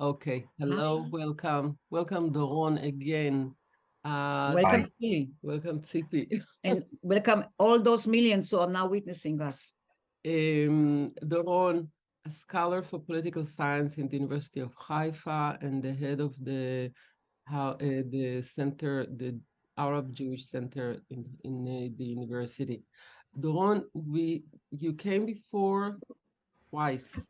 Okay. Hello, Hi. welcome. Welcome, Doron, again. Uh, Welcome. Phil, welcome, Tzipi. and welcome all those millions who are now witnessing us. Um, Doron, a scholar for political science in the University of Haifa and the head of the how uh, the center, the Arab Jewish Center in in uh, the university. Doron, we you came before twice,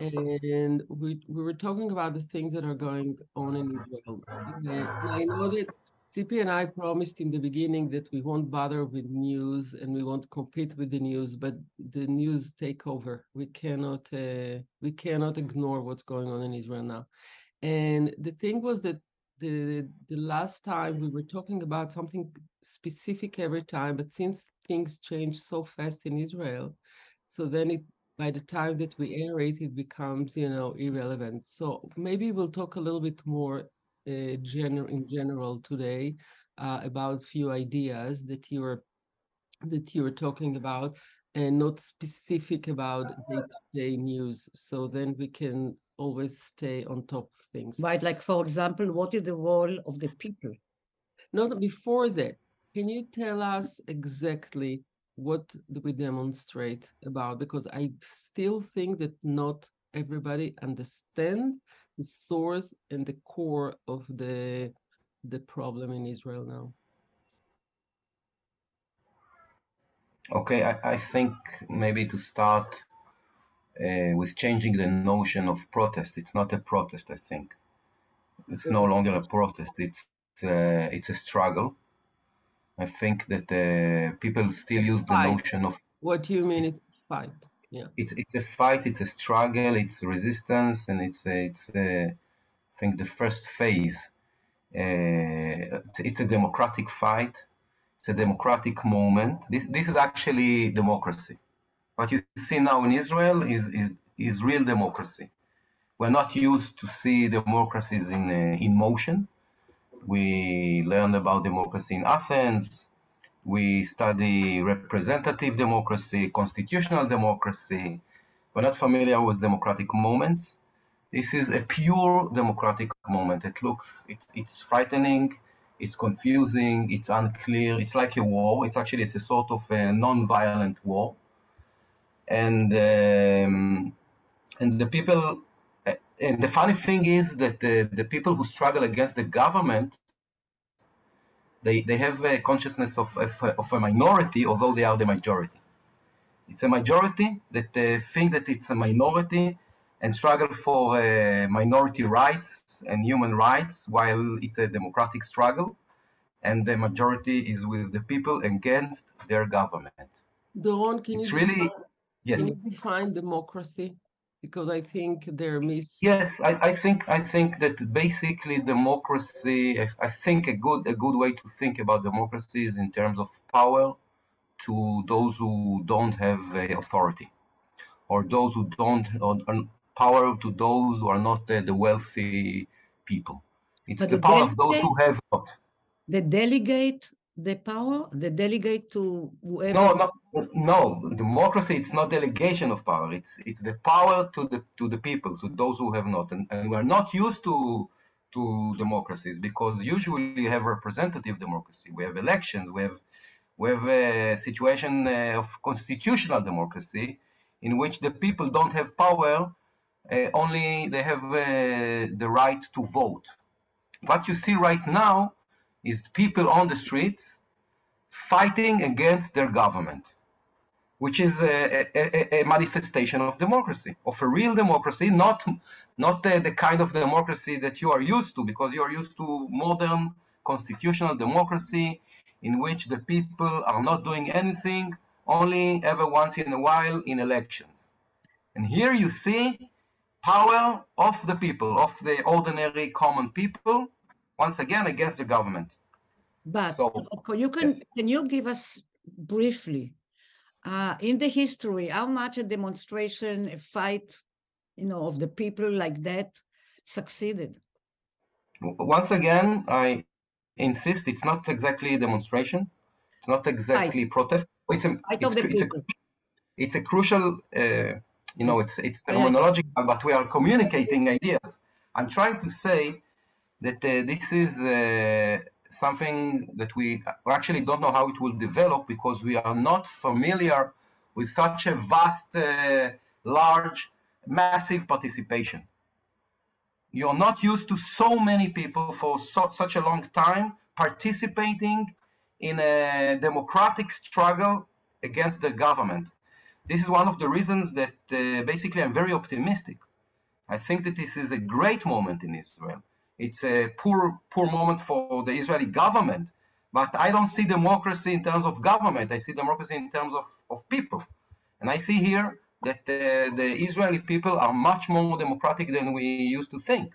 and we we were talking about the things that are going on in Israel. And I know that Tzipi and I promised in the beginning that we won't bother with news and we won't compete with the news, but the news take over. We cannot uh, we cannot ignore what's going on in Israel now. And the thing was that the the last time we were talking about something specific every time, but since things change so fast in Israel, so then it by the time that we air it, it becomes you know irrelevant. So maybe we'll talk a little bit more uh, gener- in general today uh, about few ideas that you're that you were talking about and not specific about day-to-day news so then we can always stay on top of things Right, like for example, what is the role of the people? not before that can you tell us exactly what do we demonstrate about because i still think that not everybody understand the source and the core of the the problem in israel now Okay, I, I think maybe to start uh, with changing the notion of protest. It's not a protest, I think. It's no longer a protest. It's uh, it's a struggle. I think that uh, people still use the notion of what do you mean it's a fight yeah it's it's a fight, it's a struggle, it's resistance, and it's a, it's a, I think the first phase. Uh, it's, it's a democratic fight. It's a democratic moment. This this is actually democracy. What you see now in Israel is is is real democracy. We're not used to see democracies in uh, in motion. We learn about democracy in Athens. We study representative democracy, constitutional democracy. We're not familiar with democratic moments. This is a pure democratic moment. It looks, it's, it's frightening, it's confusing, it's unclear. It's like a war. It's actually it's a sort of a non-violent war, and um, and the people. And the funny thing is that the, the people who struggle against the government they, they have a consciousness of, of, of, a minority, although they are the majority. It's a majority that uh, think that it's a minority and struggle for uh, minority rights and human rights while it's a democratic struggle. And the majority is with the people against their government. Doron, can it's you really, define, yes. can you define democracy? Because I think they're mis. Yes, I, I think I think that basically democracy. I, I think a good a good way to think about democracy is in terms of power to those who don't have uh, authority, or those who don't or, or power to those who are not uh, the wealthy people. It's But the the power of those who have not. The delegate the power, the delegate to whoever. No, no. Democracy it's not delegation of power. It's it's the power to the to the people, to those who have not, and, and we're not used to to democracies because usually you have representative democracy. We have elections. We have we have a situation uh, of constitutional democracy in which the people don't have power, uh, only they have uh, the right to vote. What you see right now is people on the streets fighting against their government, which is a, a, a manifestation of democracy, of a real democracy, not not the, the kind of democracy that you are used to, because you are used to modern constitutional democracy in which the people are not doing anything, only ever once in a while in elections. And here you see power of the people, of the ordinary common people, once again against the government. But So- you can yes. can you give us briefly uh, in the history how much a demonstration, a fight, you know, of the people like that succeeded? Once again, I insist it's not exactly a demonstration. It's not exactly Right. protest. It's a, Fight it's, it's a, it's a crucial, uh, you know, it's it's Yeah. terminological, but we are communicating ideas. I'm trying to say that uh, this is uh, something that we actually don't know how it will develop because we are not familiar with such a vast, uh, large, massive participation. You're not used to so many people for so, such a long time participating in a democratic struggle against the government. This is one of the reasons that uh, basically I'm very optimistic. I think that this is a great moment in Israel it's a poor, poor moment for the Israeli government. But I don't see democracy in terms of government. I see democracy in terms of, of people. And I see here that uh, the Israeli people are much more democratic than we used to think.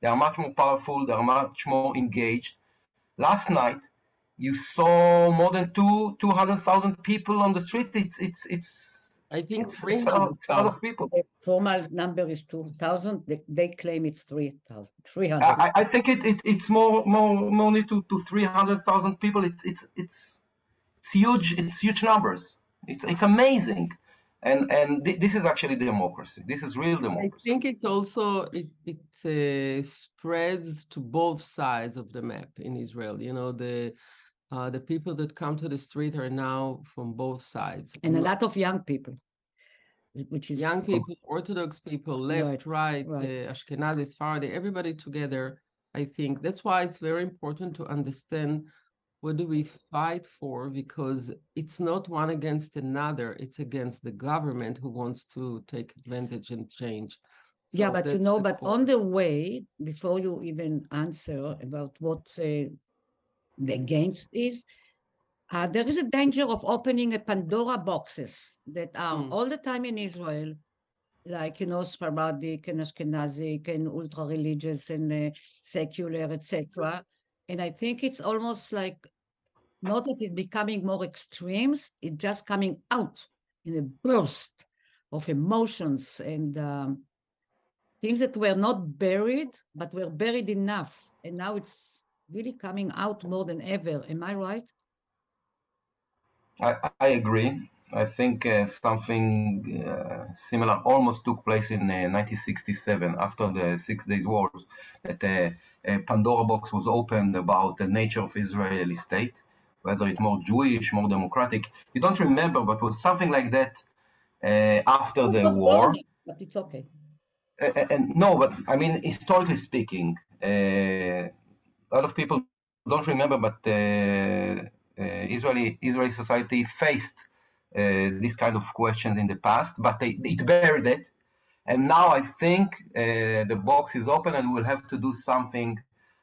They are much more powerful. They are much more engaged. Last night, you saw more than two, 200,000 people on the street. It's, it's, it's I think it's, three it's a lot, hundred it's a lot of thousand. people. The formal number is 2,000. They, they claim it's 3,000, 300. I, I think it, it it's more more more only to, to three hundred thousand people. It's it's it's it's huge. It's huge numbers. It's it's amazing, and and th- this is actually democracy. This is real democracy. I think it's also it it uh, spreads to both sides of the map in Israel. You know the uh, the people that come to the street are now from both sides. and a lot of young people, which is young people, Orthodox people, left, right, right. uh, Ashkenazi, Sephardi, everybody together. I think that's why it's very important to understand what do we fight for because it's not one against another. It's against the government who wants to take advantage and change. Yeah, but you know, but on the way, before you even answer about what uh, against is, uh, there is a danger of opening a Pandora boxes that are Mm. all the time in Israel, like you know, Sephardic and Ashkenazic and ultra religious and uh, secular, etc. And I think it's almost like not that it's becoming more extremes, it's just coming out in a burst of emotions and um, things that were not buried, but were buried enough. And now it's really coming out more than ever. Am I right? I, I agree. I think uh, something uh, similar almost took place in uh, 1967 after the Six Days Wars. That uh, a Pandora box was opened about the nature of Israeli state, whether it's more Jewish, more democratic. You don't remember, but it was something like that uh, after the war. only, But it's okay. Uh, uh, and no, but I mean, historically speaking, uh, a lot of people don't remember, but uh, uh, Israeli Israeli society faced uh, these kind of questions in the past, but they, it buried it. And now I think the box is open, and we'll have to do something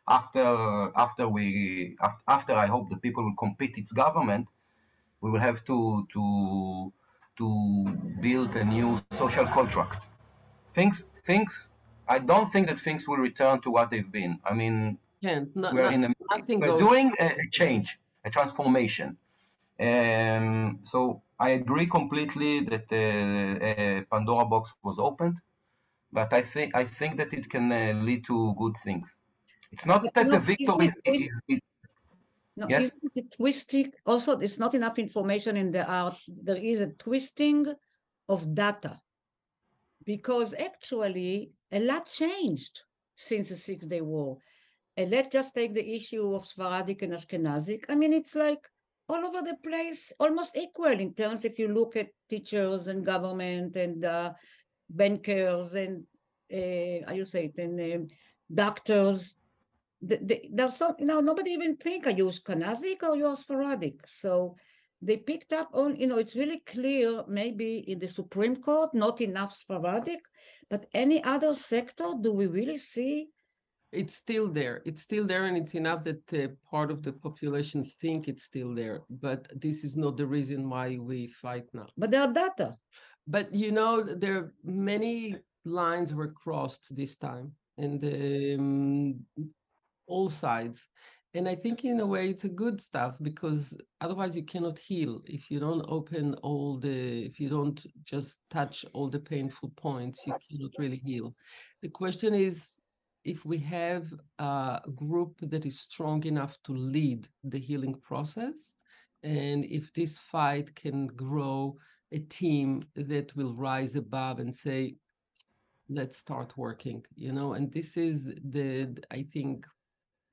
after after we after I hope the people will compete its government. We will have to to to build a new social contract things things i don't think that things will return to what they've been i mean Can't, no- we're no- in a nothing we're goes. doing a, a change a transformation um, so i agree completely that the uh, pandora box was opened but i think i think that it can uh, lead to good things it's not that no, the isn't victory it is, this- is, is No, Yes? isn't it twisting? Also, there's not enough information in the art. There is a twisting of data because actually a lot changed since the Six Day War. And let's just take the issue of Sephardic and Ashkenazic. I mean, it's like all over the place, almost equal in terms if you look at teachers and government and uh, bankers and uh, how you say it, and um, doctors the, the, there's some, you know, nobody even think are you Ashkenazic or you're Sephardic. So they picked up on, you know, it's really clear maybe in the Supreme Court, not enough Sephardic, but any other sector, do we really see? It's still there. It's still there, and it's enough that uh, part of the population think it's still there. But this is not the reason why we fight now. But there are data. But you know, there are many lines were crossed this time, and um, all sides. And I think in a way it's a good stuff because otherwise you cannot heal if you don't open all the if you don't just touch all the painful points, you cannot really heal. The question is if we have a group that is strong enough to lead the healing process, and if this fight can grow a team that will rise above and say, let's start working you know? And this is the i think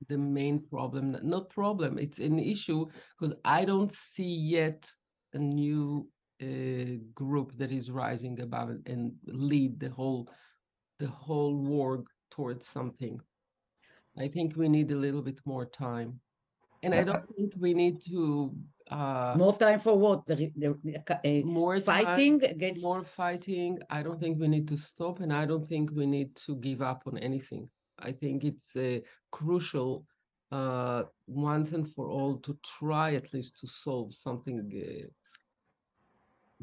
the main problem not problem it's an issue because i don't see yet a new uh, group that is rising above and lead the whole the whole war towards something. I think we need a little bit more time. And i don't think we need to uh More time for what? The, the, uh, more time, fighting against. more fighting. I don't think we need to stop and i don't think we need to give up on anything. I think it's uh, crucial uh once and for all to try at least to solve something uh,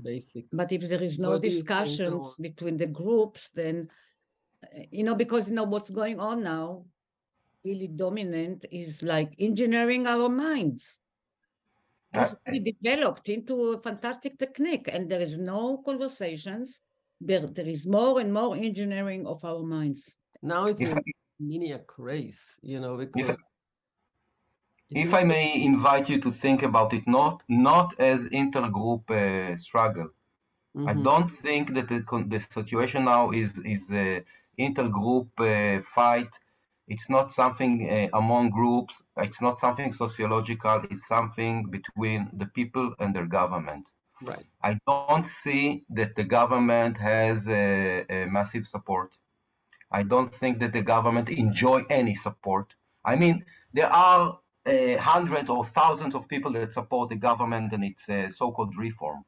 basic. But if there is no What do you think, discussions between the groups, then, you know, because you know what's going on now, really dominant is like engineering our minds. It's really developed into a fantastic technique, and there is no conversations. There, there is more and more engineering of our minds. now it's If a I- mania craze you know because If, if I may invite you to think about it not not as intergroup uh, struggle. I Mhm. don't think that the, the situation now is is a intergroup uh, fight. It's not something uh, among groups. It's not something sociological. It's something between the people and their government. right I don't see that the government has a, a massive support. I don't think that the government enjoy any support. I mean, there are uh, hundreds or thousands of people that support the government and its uh, so-called reform.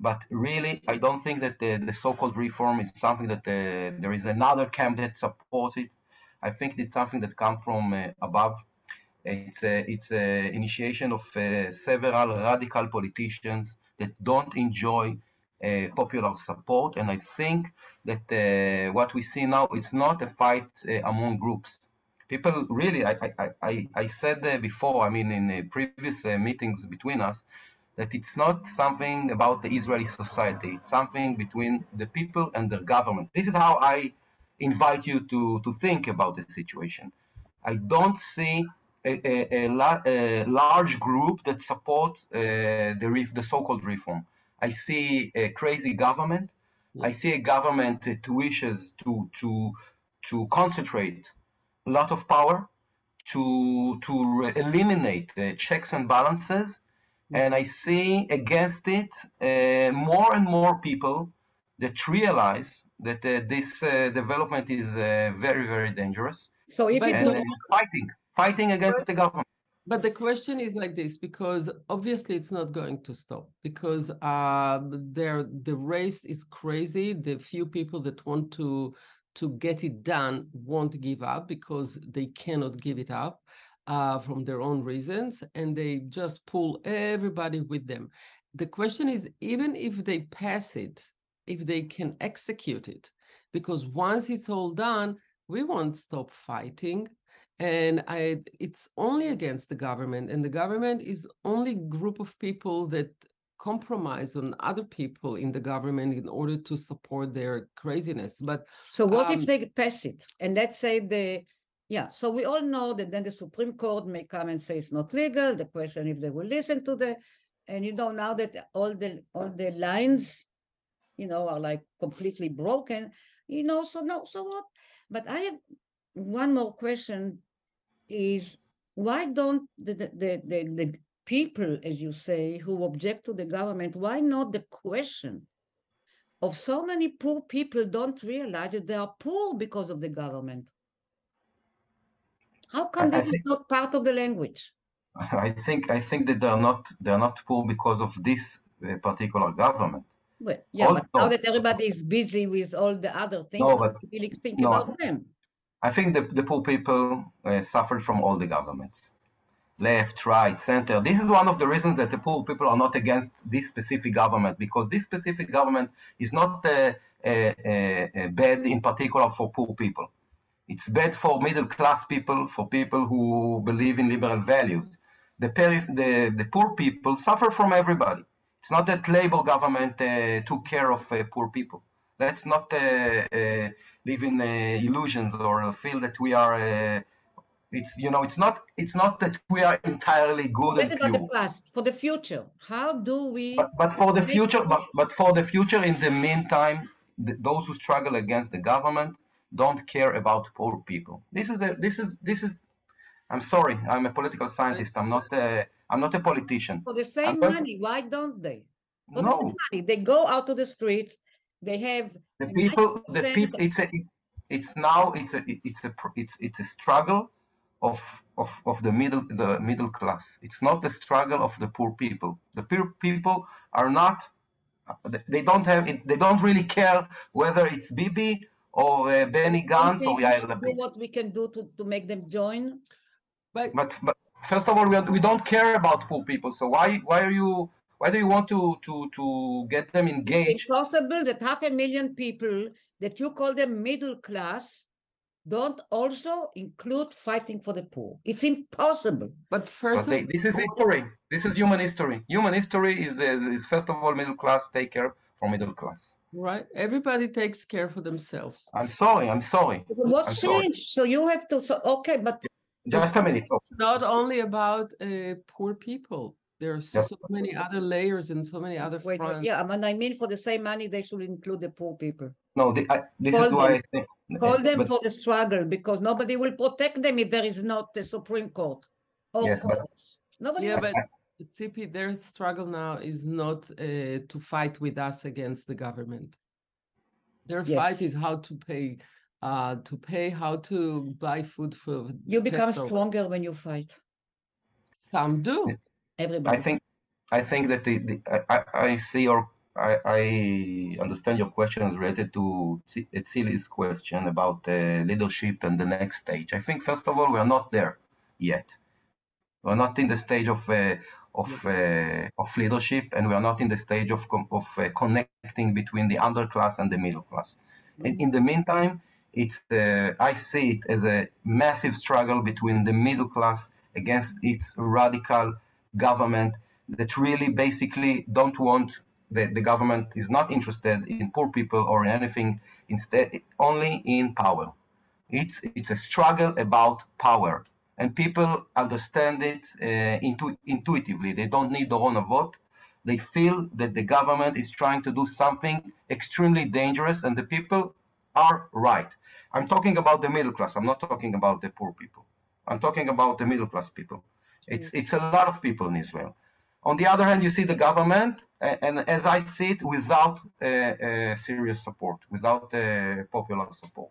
But really, I don't think that the, the so-called reform is something that uh, there is another camp that supports it. I think it's something that comes from uh, above. It's a, it's a initiation of uh, several radical politicians that don't enjoy uh, popular support, and I think that uh, what we see now it's not a fight uh, among groups. People really, I I, I, I said uh, before, I mean in uh, previous uh, meetings between us, that it's not something about the Israeli society. It's something between the people and their government. This is how I invite you to to think about the situation. I don't see a, a, a, la- a large group that supports uh, the, the so-called reform. I see a crazy government. I see a government that wishes to to to concentrate a lot of power, to to eliminate the checks and balances, and I see against it uh, more and more people that realize that uh, this uh, development is uh, very very dangerous So if But it uh, fighting fighting against the government. But the question is like this because obviously it's not going to stop because uh, there the race is crazy. The few people that want to to get it done won't give up because they cannot give it up uh, from their own reasons, and they just pull everybody with them. The question is even if they pass it, if they can execute it, because once it's all done, we won't stop fighting and I it's only against the government and the government is only group of people that compromise on other people in the government in order to support their craziness but so what um, if they pass it? And let's say the, yeah, so we all know that then the Supreme Court may come and say it's not legal. The question if they will listen to the, and you know, now that all the, all the lines, you know, are like completely broken, you know, so no, so what? But I have one more question is why don't the, the, the, the, the people, as you say, who object to the government, why not the question of so many poor people don't realize that they are poor because of the government? How come I this is think- not part of the language? I think I think that they're not they're not poor because of this uh, particular government. Well, yeah, but now that everybody is busy with all the other things, No, but- really think no. about them. I think the, the poor people uh, suffered from all the governments, left, right, center. This is one of the reasons that the poor people are not against this specific government because this specific government is not uh, uh, bad in particular for poor people. It's bad for middle class people, for people who believe in liberal values. The, the, the poor people suffer from everybody. It's not that labor government uh, took care of uh, poor people. Let's not uh, uh, live in uh, illusions or uh, feel that we are. Uh, it's you know, it's not. It's not that we are entirely good What about the past? For the future, how do we? But, but for the future, but, but for the future, in the meantime, th those who struggle against the government don't care about poor people. This is the this is this is. I'm sorry. I'm a political scientist. I'm not a I'm not a politician. For the same going- money, why don't they? For the No, same money, they go out to the streets. They have the people the 90% people it's a it's now it's a it's a it's it's a struggle of of of the middle the middle class it's not the struggle of the poor people the poor people are not they- don't have it they don't really care whether it's bibi or uh, benny gantz or something yair lapid what we can do to, to make them join. But but but first of all we, are- we don't care about poor people so why why are you why do you want to to to get them engaged It's possible that half a million people that you call them middle class don't also include fighting for the poor. It's impossible. but But first of they, this is history. This is human history. Human history is, is, is first of all middle class take care for middle class. Right, everybody takes care for themselves. I'm sorry. I'm sorry. What I'm sorry. changed? So you have to. So okay, but Just a minute. It's not only about uh, poor people. There are Yes. so many other layers and so many other wait, wait, fronts. yeah, but I mean, for the same money, they should include the poor people. no, the, I, this Call is why them. I think. Call them but- for the struggle because nobody will protect them if there is not a Supreme Court or Yes, but- courts. Nobody. Yeah, will. but Tzipi, their struggle now is not uh, to fight with us against the government. Their fight is how to pay, uh, to pay, how to buy food for. you become peso. stronger when you fight. Some do. Everybody. I think I think that the, the I, I I see your I, I understand your questions related to Tsi- question about uh, leadership and the next stage. I think first of all we are not there yet. We are not in the stage of uh, of uh, of leadership, and we are not in the stage of of uh, connecting between the underclass and the middle class. In, in the meantime, it's uh, I see it as a massive struggle between the middle class against its radical government that really basically don't want the, the government is not interested in poor people or in anything instead only in power it's it's a struggle about power and people understand it uh, intu- intuitively. They don't need their own vote. They feel that the government is trying to do something extremely dangerous and the people are right. I'm talking about the middle class. I'm not talking about the poor people. I'm talking about the middle class people. It's it's a lot of people in Israel. On the other hand, you see the government, a- and as I see it, without uh, uh, serious support, without uh, popular support.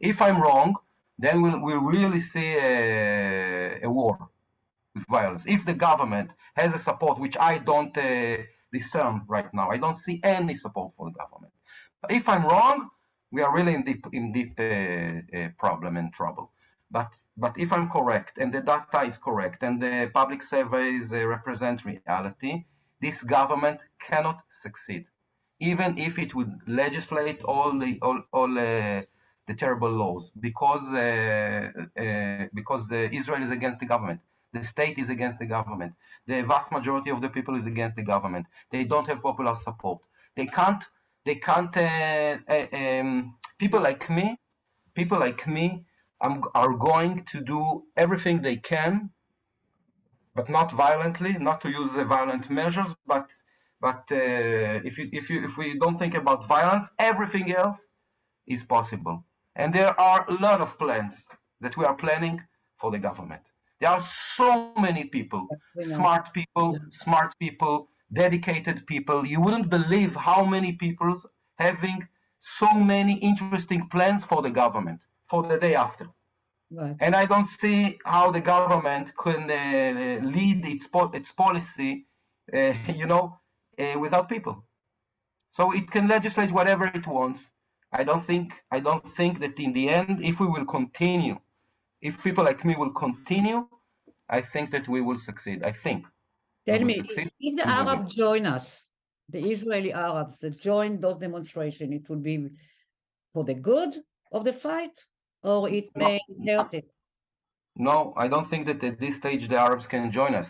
If I'm wrong, then we'll, we'll really see a, a war with violence. If the government has a support, which I don't uh, discern right now, I don't see any support for the government. But if I'm wrong, we are really in deep in deep uh, uh, problem and trouble. But but if I'm correct and the data is correct and the public surveys uh, represent reality, this government cannot succeed, even if it would legislate all the all, all uh, the terrible laws, because uh, uh, because Israel is against the government, the state is against the government, the vast majority of the people is against the government. They don't have popular support. They can't. They can't. Uh, um, people like me, people like me um, are going to do everything they can, but not violently, not to use the violent measures, but but uh, if you if you if we don't think about violence, everything else is possible. And there are a lot of plans that we are planning for the government. There are so many people, smart people, smart people, dedicated people. You wouldn't believe how many people having so many interesting plans for the government for the day after. Right. And I don't see how the government can uh, lead its po- its policy, uh, you know, uh, without people. So it can legislate whatever it wants. I don't think I don't think that in the end, if we will continue, if people like me will continue, I think that we will succeed. I think. Tell me, succeed, if the Arabs join us, the Israeli Arabs that join those demonstrations, it will be for the good of the fight, or it No. may hurt it. No, I don't think that at this stage the Arabs can join us.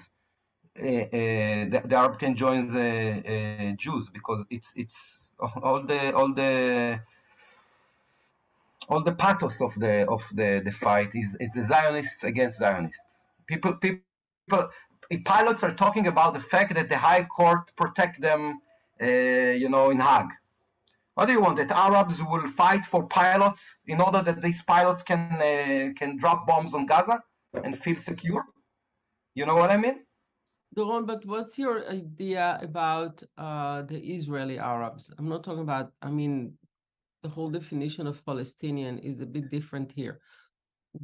Uh, uh, the, the Arab can join the uh, Jews because it's it's all the all the all the pathos of the of the, the fight is it's the Zionists against Zionists. People people pilots are talking about the fact that the High Court protect them, uh, you know, in Hague. What do you want? That Arabs will fight for pilots in order that these pilots can uh, can drop bombs on Gaza and feel secure? You know what I mean? Doron, but what's your idea about uh, the Israeli Arabs? I'm not talking about, I mean, the whole definition of Palestinian is a bit different here.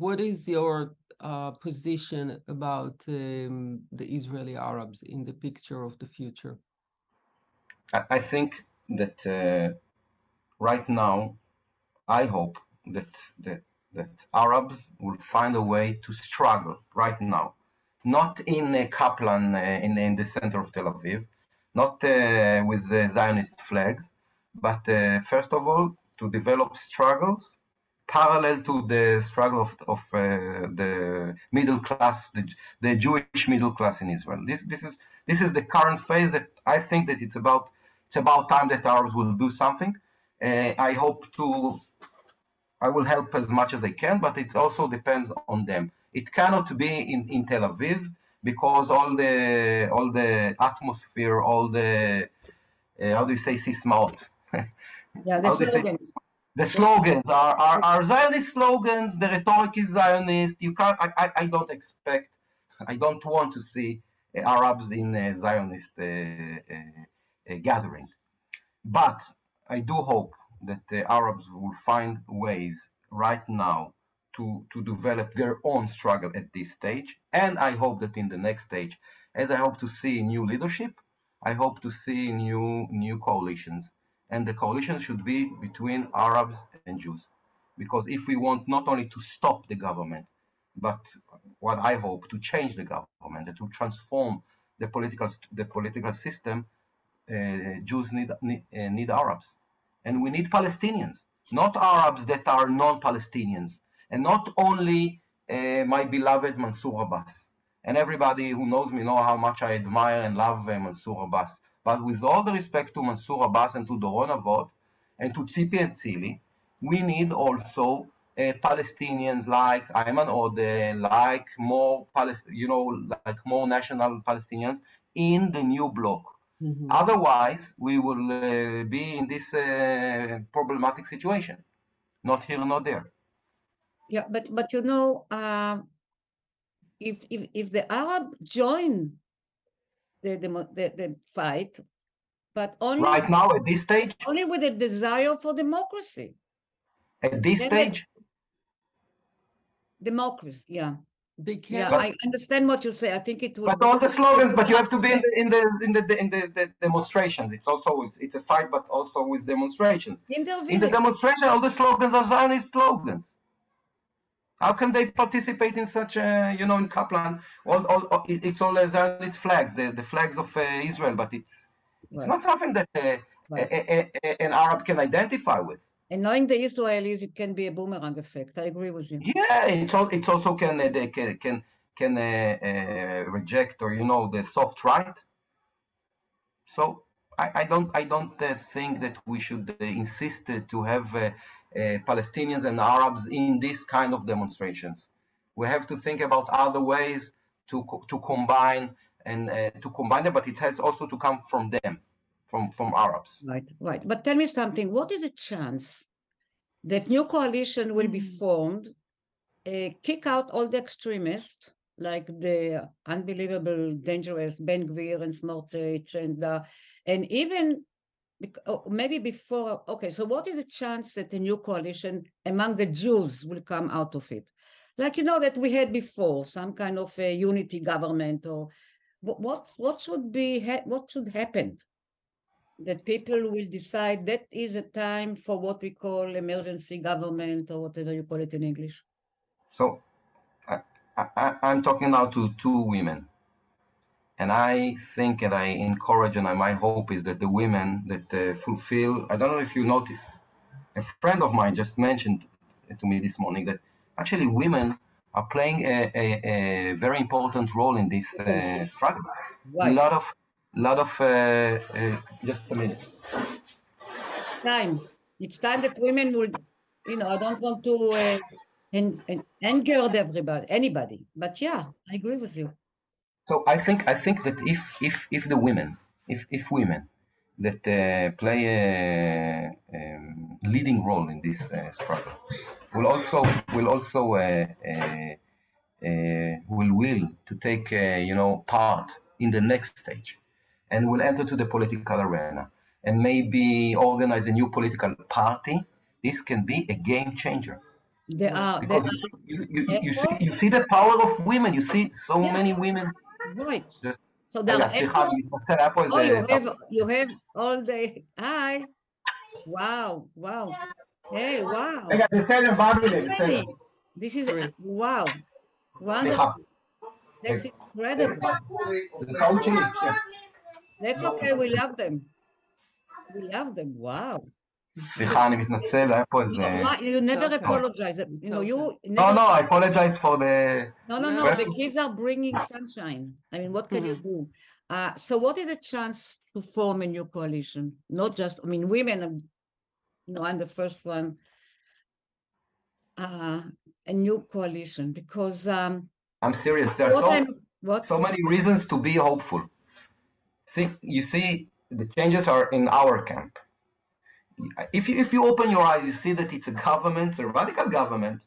What is your uh, position about um, the Israeli Arabs in the picture of the future? I, think that uh, right now, I hope that, that that Arabs will find a way to struggle right now, not in uh, Kaplan in, in the center of Tel Aviv, not uh, with the Zionist flags, but uh, first of all to develop struggles parallel to the struggle of, of uh, the middle class, the, the Jewish middle class in Israel. This this is this is the current phase that I think that it's about it's about time that Arabs will do something. Uh, I hope to I will help as much as I can, but it also depends on them. It cannot be in, in Tel Aviv because all the all the atmosphere, all the uh, how do you say sismaot? Yeah, the slogans. the slogans are, are, are Zionist slogans. The rhetoric is Zionist. You can't. I, I, I don't expect. I don't want to see uh, Arabs in a Zionist uh, uh, uh, gathering. But I do hope that the Arabs will find ways right now to to develop their own struggle at this stage. And I hope that in the next stage, as I hope to see new leadership, I hope to see new new coalitions and the coalition should be between Arabs and Jews. Because if we want not only to stop the government, but what I hope to change the government and to transform the political the political system, uh, Jews need need, uh, need Arabs, and we need Palestinians, not Arabs that are non-Palestinians, and not only uh, my beloved Mansour Abbas. And everybody who knows me know how much I admire and love uh, Mansour Abbas. But with all the respect to Mansour Abbas and to Doron Navot and to Tzipi and Tzili, we need also uh, Palestinians like Ayman Odeh, like more Palest- you know, like more national Palestinians in the new bloc. Mhm. Otherwise, we will uh, be in this uh, problematic situation, not here, not there. Yeah, but but you know, uh, if if if the Arab join the the the, the fight, but only Right now, at this stage, only with a desire for democracy, at this Then stage, democracy. Yeah, They yeah, can't. yeah I understand what you say. I think it will. But be- all the slogans, but you have to be in the in the in the, in the, the demonstrations. It's also it's, it's a fight, but also with demonstrations. In the intervening. demonstration, all the slogans are Zionist slogans. How can they participate in such a you know in Kaplan? All, all, all it's all Zionist flags, the, the flags of uh, Israel, but it's it's not something that uh, right. a, a, an Arab can identify with. And knowing the Israelis, it can be a boomerang effect. I agree with you. Yeah, it's all, it's also can uh, they can can can uh, uh, reject or you know the soft right. So I, I don't I don't uh, think that we should uh, insist uh, to have Palestinians and Arabs in this kind of demonstrations. We have to think about other ways to co- to combine and uh, to combine them, but it has also to come from them, from from Arabs. Right, right. But tell me something. What is the chance that new coalition will be Mm. formed, uh, kick out all the extremists, like the unbelievable, dangerous Ben Gvir and Smotrich, and uh, and even bec- oh, maybe before. Okay, so what is the chance that a new coalition among the Jews will come out of it? Like you know that we had before, some kind of a unity government, or what? What, should be? What should happen? that people will decide that is a time for what we call emergency government or whatever you call it in English. So I, I, I'm talking now to two women. And I think and I encourage and I, my hope is that the women that uh, fulfill, I don't know if you noticed, a friend of mine just mentioned to me this morning that actually women are playing a, a, a very important role in this uh, struggle. A lot of, lot of, uh, uh, just a minute. Time. It's time that women will, you know, I don't want to uh, and, and anger everybody, anybody. But yeah, I agree with you. So I think I think that if if if the women if if women that uh, play a, um, leading role in this uh, struggle. Will also will also uh, uh, uh, will will to take you know part in the next stage, and will enter to the political arena and maybe organize a new political party. This can be a game changer. There are, there you, you, you see you see the power of women. You see so Yeah. many women. Right. So now everyone, oh, you have you have all the hi. Wow, wow. Hey, wow. This is wow. Wonderful. That's incredible. That's okay. We love them. We love them. Wow. סליחה, אני מתנצל, היה פה You, איזה... know, why- you never okay. apologize. You know, you No, never no, I apologize for the... No, no, no. Well- The kids are bringing sunshine. I mean, what can you do? Uh, so, what is a chance to form a new coalition? Not just, I mean, women. um, You know, I'm the first one. Uh, a new coalition because um, I'm serious, there are what so, I'm what so many reasons to be hopeful. See, you see, the changes are in our camp. If you, if you open your eyes, you see that it's a government, a radical government,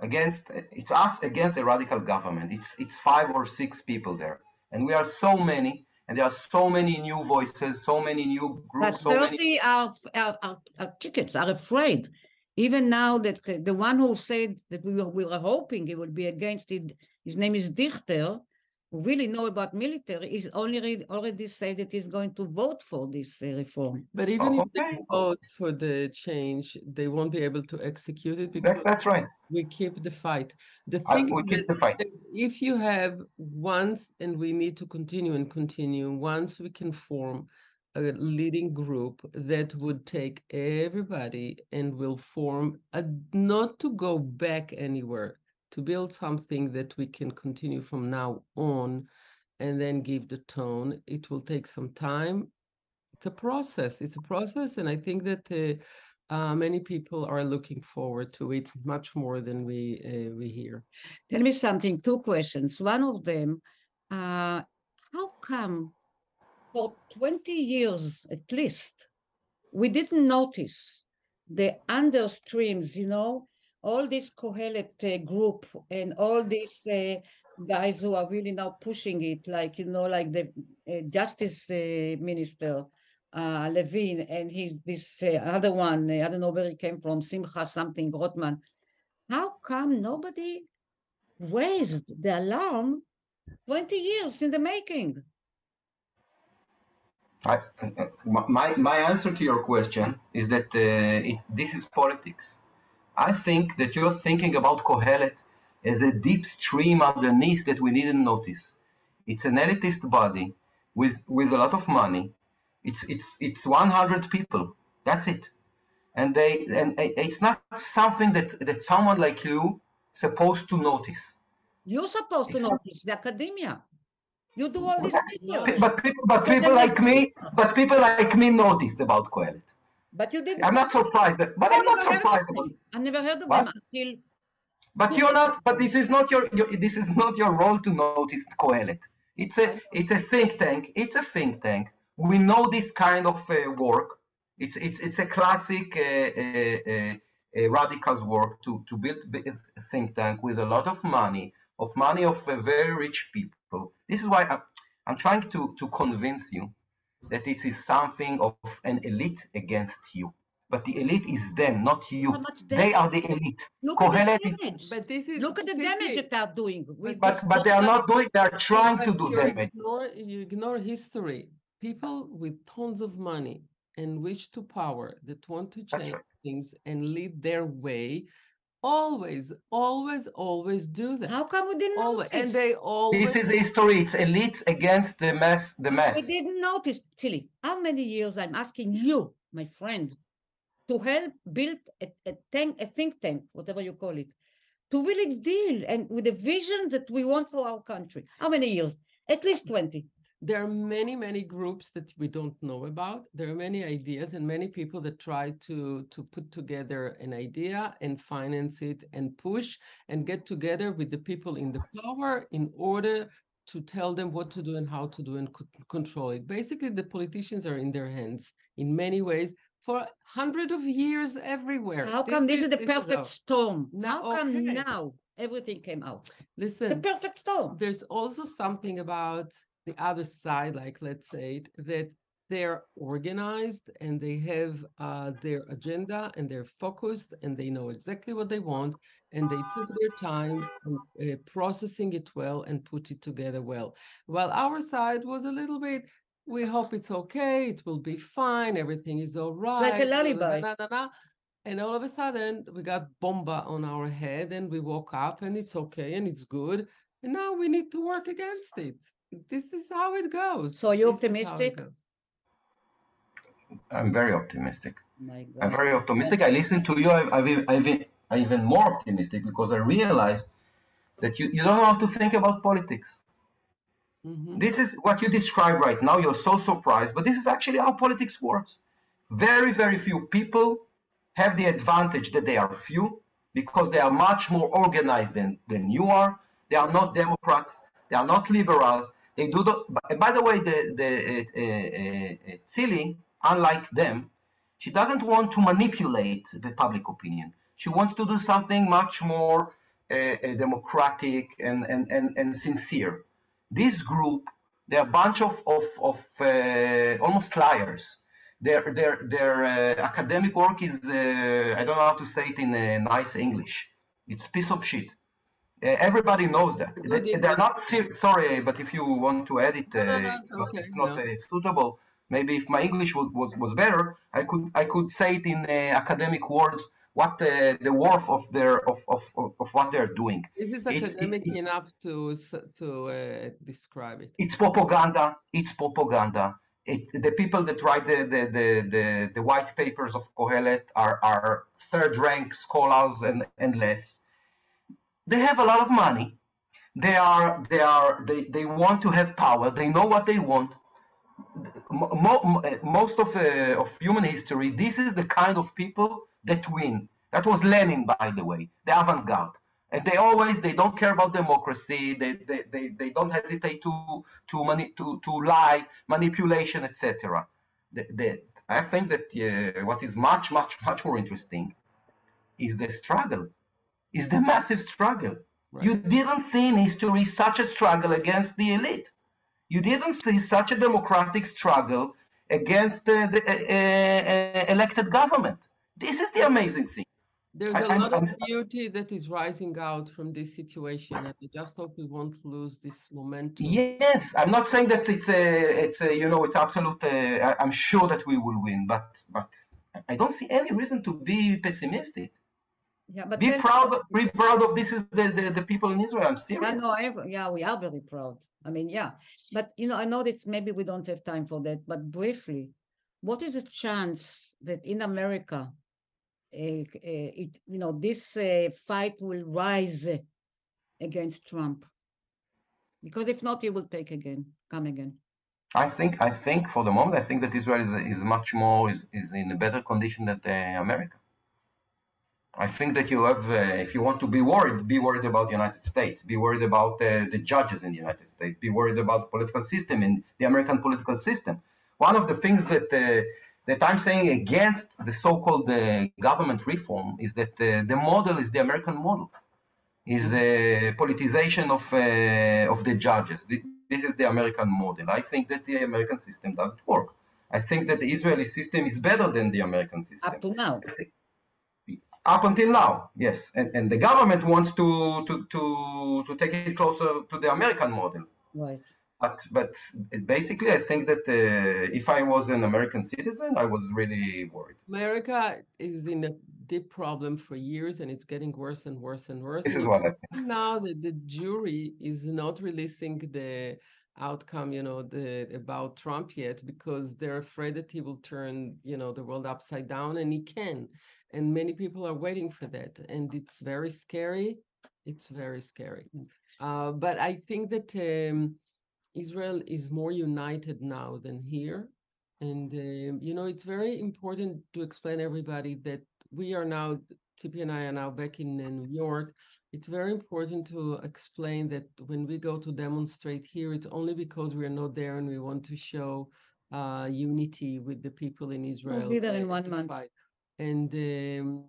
against, it's us against a radical government. It's, it's five or six people there. And we are so many, and there are so many new voices, so many new but groups, so many 30 are, are, are, are tickets are afraid. Even now that the, one who said that we were, we were hoping he would be against it, his name is Dichter, really know about military, is only already said that he's going to vote for this uh, reform. But even if they vote for the change, they won't be able to execute it because That, that's right. we keep the fight. The I, thing we is keep the fight. if you have once, and we need to continue and continue, once we can form a leading group that would take everybody and will form a not to go back anywhere, to build something that we can continue from now on and then give the tone. It will take some time. It's a process. It's a process, and I think that uh, uh, many people are looking forward to it much more than we uh, we hear. Tell me something, two questions. One of them, uh, how come for 20 years at least, we didn't notice the understreams, you know, all this Kohelet uh, group and all these uh, guys who are really now pushing it, like, you know, like the uh, justice uh, minister, uh, Levin, and he's this uh, other one, I don't know where he came from, Simcha something, Rotman. How come nobody raised the alarm 20 years in the making? I, my, my answer to your question is that it, this is politics. I think that you're thinking about Kohelet as a deep stream underneath that we didn't notice. It's an elitist body with, with a lot of money. It's, it's, it's 100 people. That's it. And they and it's not something that, that someone like you supposed to notice. You're supposed to not- notice the academia. You do all this research, But people, but people like me, but people like me noticed about Kohelet. But you didn't. I'm not surprised, that, but I I'm not surprised. I never heard of What? them until But you're not. But this is not your, your. This is not your role to notice Kohelet. It's a. It's a think tank. It's a think tank. We know this kind of uh, work. It's it's it's a classic uh, uh, uh, uh, radicals work to to build b- a think tank with a lot of money, of money of uh, very rich people. This is why I'm, I'm trying to to convince you that this is something of an elite against you. But the elite is them, not you. They are the elite. look at Kohelet the is- damage. But this is Look at the damage that they are doing. With But but they are not doing. They are trying to do you damage. Ignore, you ignore history. People with tons of money and wish to power that want to change right. things and lead their way always, always, always do that. How come we didn't Always, notice? and they always This is the history. It's elites against the mass. The mass. We didn't notice, Tzili. How many years I'm asking you, my friend, to help build a, a tank, a think tank, whatever you call it, to really deal and with the vision that we want for our country. How many years? At least 20. There are many many groups that we don't know about there are many ideas and many people that try to to put together an idea and finance it and push and get together with the people in the power in order to tell them what to do and how to do and co- control it. Basically, the politicians are in their hands in many ways for hundreds of years everywhere. How come this is the perfect how- storm? Now- How come okay. now everything came out? Listen, the perfect storm. there's also something about the other side, like let's say it, that they're organized and they have uh, their agenda and they're focused and they know exactly what they want and they took their time uh, processing it well and put it together well. While our side was a little bit, we hope it's okay, it will be fine, everything is all right. like a lullaby. da, da, da. And all of a sudden, we got bomba on our head, and we woke up, and it's okay, and it's good. And now we need to work against it. This is how it goes. So you're This is how it optimistic? I'm very optimistic. My I'm very optimistic. I listen to you. I, I've, I've, I'm even more optimistic because I realize that you, you don't know how to think about politics. Mhm. This is what you describe right now. You're so surprised, but this is actually how politics works. Very, very few people have the advantage that they are few because they are much more organized than, than you are. They are not Democrats. They are not liberals. They do the. by- the way, the the uh, uh, uh, unlike them, she doesn't want to manipulate the public opinion. She wants to do something much more uh, uh, democratic and, and, and, and sincere. This group, they're a bunch of, of, of uh, almost liars. Their, their, their academic work is, I don't know how to say it in nice English. It's piece of shit. Uh, everybody knows that. They, they're not sorry, but if you want to edit, uh, No, no, no, it's okay, it's not no. uh, suitable. Maybe if my English was, was, was better, I could I could say it in uh, academic words what the worth of their of, of, of, what they're doing. Is This is It's- academic it's- enough to to uh, describe it. It's propaganda. It's propaganda. It, the people that write the, the, the, the, the white papers of Kohelet are, are third rank scholars and, and less. They have a lot of money. They are they are they, they want to have power. They know what they want. Uh, most of uh, of human history, this is the kind of people that win. That was Lenin, by the way, the avant-garde. And they always they don't care about democracy. They they, they, they don't hesitate to to mani- to to lie, manipulation, etc. I think that uh, what is much much much more interesting is the struggle, is the massive struggle. You didn't see in history such a struggle against the elite. You didn't see such a democratic struggle against uh, the uh, uh, elected government. This is the amazing thing. There's I- a I'm- lot of I'm- beauty that is rising out from this situation, and I just hope we won't lose this momentum. Yes, I'm not saying that it's a, it's a, you know, it's absolute. Uh, I, I'm sure that we will win, but but I don't see any reason to be pessimistic. Yeah, but Be then- proud, be proud of this is the, the, the people in Israel. I'm serious. no, ev- yeah, we are very proud. I mean, yeah, but you know, I know that maybe we don't have time for that, but briefly, what is the chance that in America, uh, uh, it you know this uh, fight will rise against Trump? Because if not, he will take again, come again. I think I think for the moment I think that Israel is, is much more is, is in a better condition than uh, America. I think that you have, uh, if you want to be worried, be worried about the United States, be worried about uh, the judges in the United States, be worried about the political system in the American political system. One of the things that uh, that I'm saying against the so-called uh, government reform is that uh, the model is the American model, is a politicization of uh, of the judges. This is the American model. I think that the American system doesn't work. I think that the Israeli system is better than the American system Up to now, up until now, yes. And, and the government wants to, to, to, to take it closer to the American model. right? But, but basically, I think that uh, if I was an American citizen, I was really worried. America is in a deep problem for years, and it's getting worse and worse and worse. This is what I think. now that the jury is not releasing the outcome, you know, the about Trump yet because they're afraid that he will turn, you know, the world upside down, and he can. And many people are waiting for that, and it's very scary. It's very scary. Uh, but I think that um, Israel is more united now than here. And, um, you know, it's very important to explain everybody that we are now Tzipi and I are now back in uh, New York, it's very important to explain that when we go to demonstrate here, it's only because we are not there and we want to show uh, unity with the people in Israel. We'll be there in one month. fight. And um,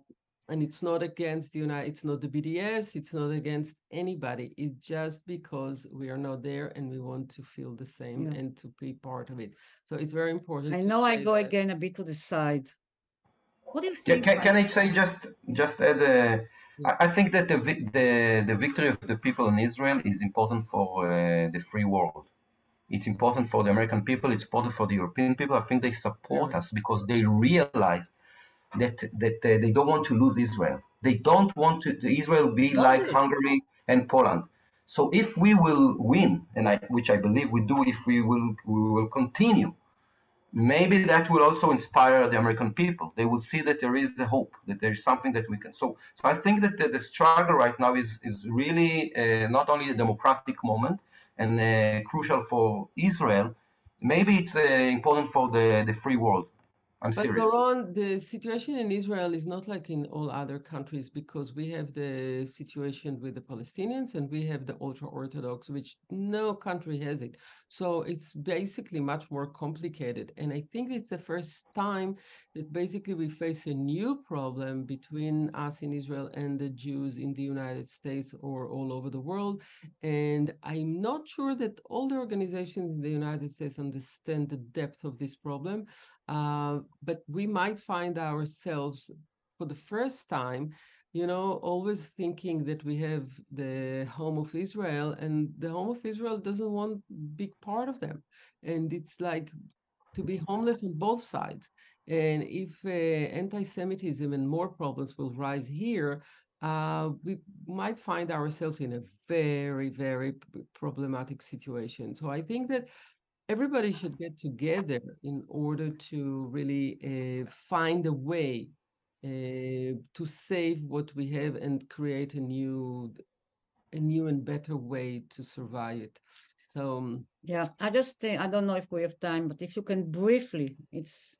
and it's not against the United, it's not the BDS, it's not against anybody. It's just because we are not there and we want to feel the same Yeah. and to be part of it. So it's very important. I know I go that. again a bit to the side. What do you Can, think? can, can I say just just add? Uh, Yeah. I, I think that the, the the victory of the people in Israel is important for uh, the free world. It's important for the American people. It's important for the European people. I think they support Yeah. us because they realize that that uh, they don't want to lose Israel. They don't want to Israel be like. Hungary and Poland. So if we will win, and I, which I believe we do, if we will we will continue, maybe that will also inspire the American people. They will see that there is a hope, that there is something that we can. So, so I think that the, the struggle right now is is really uh, not only a democratic moment and uh, crucial for Israel. Maybe it's uh, important for the the free world. I'm But serious. Doron, the situation in Israel is not like in all other countries because we have the situation with the Palestinians and we have the ultra Orthodox, which no country has it. So it's basically much more complicated. And I think it's the first time that basically we face a new problem between us in Israel and the Jews in the United States or all over the world. And I'm not sure that all the organizations in the United States understand the depth of this problem. Uh, but we might find ourselves for the first time, you know, always thinking that we have the home of Israel and the home of Israel doesn't want big part of them. And it's like to be homeless on both sides. And if uh, anti-Semitism and more problems will rise here, uh, we might find ourselves in a very, very problematic situation. So I think that everybody should get together in order to really uh, find a way uh, to save what we have and create a new a new and better way to survive it so um, Yeah, I just think I don't know if we have time, but if you can briefly, it's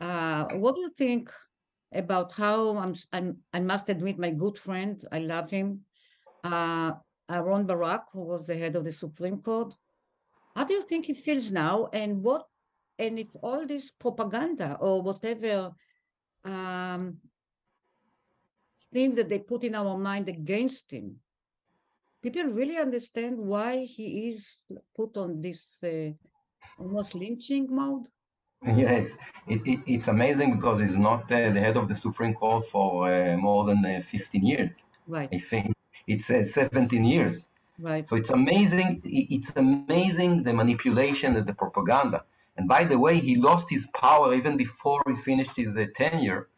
uh what do you think about how I'm I'm I must admit my good friend, I love him, uh Aaron Barak, who was the head of the Supreme Court. How do you think he feels now and what and if all this propaganda or whatever um things that they put in our mind against him people really understand why he is put on this uh, almost lynching mode Yes, it, it, it's amazing because he's not uh, the head of the Supreme Court for uh, more than uh, 15 years. right I think it's uh, 17 years. Right So it's amazing. It's amazing the manipulation and the propaganda. And by the way, he lost his power even before he finished his uh, tenure.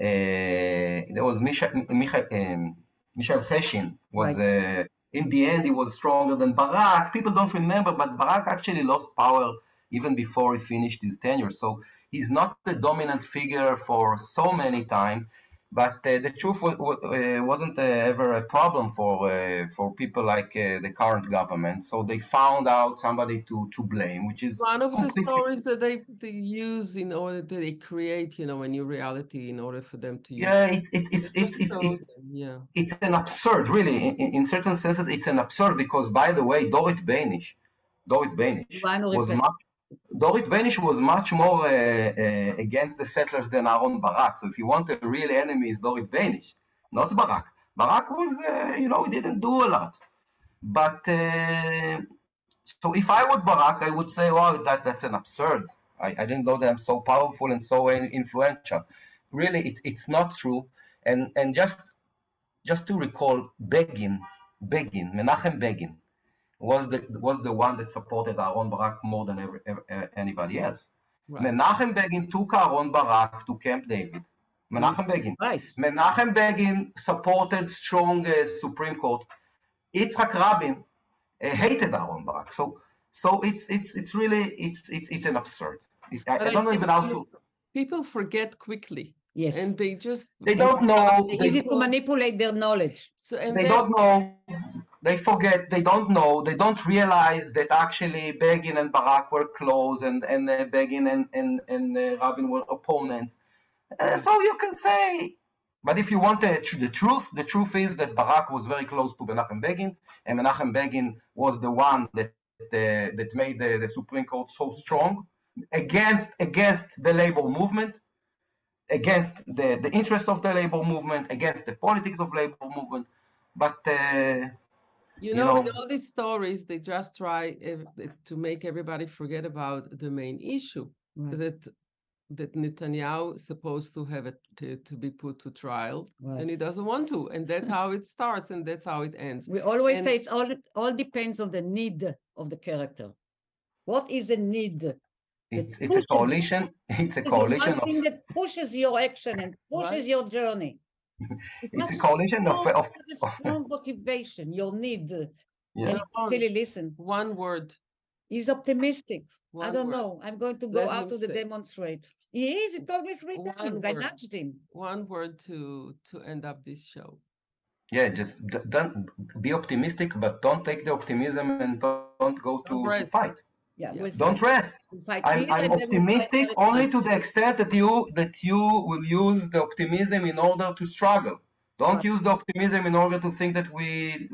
Uh, there was Misha, Micha, um, Michael Cheshin was uh, in the end he was stronger than Barak. People don't remember, but Barak actually lost power even before he finished his tenure. So he's not the dominant figure for so many time. But uh, the truth wa- wa- uh, wasn't uh, ever a problem for uh, for people like uh, the current government. So they found out somebody to to blame, which is one of the stories that they, they use in order to they create you know a new reality in order for them to use yeah. It's it's it's it's it's, it's, yeah it's an absurd, really. In, in- in certain senses, it's an absurd because, by the way, Dorit Beinish, Dorit Beinish was much. Dorit Beinish was much more uh, uh, against the settlers than Aaron Barak. So if you want a real enemy, is Dorit Beinish, not Barak. Barak was, uh, you know, he didn't do a lot. But uh, so if I was Barak, I would say, "Wow, that that's an absurd. I, I didn't know that I'm so powerful and so influential." Really, it's it's not true. And and just just to recall, Begin, Begin, Menachem Begin, was the was the one that supported Aaron Barak more than every, ever, anybody else. right Menachem Begin took Aaron Barak to Camp David. Menachem Begin. right Menachem Begin supported strong uh, Supreme Court. Yitzhak Rabin uh, hated Aaron Barak. So, so it's it's it's really it's it's it's an absurd. It, I, I don't know even how to. people- people forget quickly yes and they just They don't know. They, easy to manipulate their knowledge so and they then don't know. They forget. They don't know. They don't realize that actually Begin and Barak were close, and and uh, Begin and and and uh, Rabin were opponents. Uh, so you can say But if you want the, the truth, the truth is that Barak was very close to Menachem Begin, and Menachem Begin was the one that uh, that made the, the Supreme Court so strong against against the labor movement, against the, the interest of the labor movement, against the politics of labor movement. But uh, You You know, in all these stories, they just try ev- eh, to make everybody forget about the main issue Right, that that Netanyahu is supposed to have it to, to be put to trial, right. and he doesn't want to, and that's how it starts, and that's how it ends. We always and- say it's all all depends on the need of the character. What is a need? it's, it's a coalition. It's a Is the coalition one of thing that pushes your action and pushes Right. your journey. It's, It's not a coalition of- strong, of- it's a strong motivation. Your need. yeah. And on. Tzili, listen. One word. He's optimistic. I don't word, know. I'm going to go Let out to the demonstrate. He is. He told me three One times. I word. nudged him. One word to to end up this show. Yeah, just don't be optimistic, but don't take the optimism and don't, don't go to, to fight. Yeah, Yeah. Don't fight. rest. I'm, I'm and then we'll fight optimistic only to the extent that you that you will use the optimism in order to struggle. Don't Right. use the optimism in order to think that we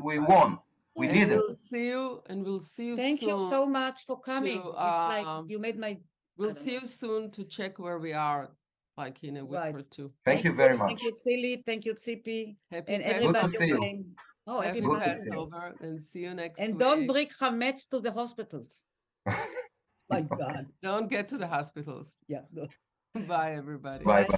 we Right. won. We and didn't. We'll see you, and we'll see you Thank soon. you so much for coming. to, it's like um, you made my We'll don't see you soon to check where we are, like in a week Right. or two. Thank you very much. Thank you, Tzili. Thank you, Tzipi. Happy And Passover. everybody see you. Oh, happy Happy Good to see you. Passover. Passover, and see you next And week. don't bring chametz to the hospitals. My God. Don't get to the hospitals. Yeah. no. Bye, everybody. Bye bye.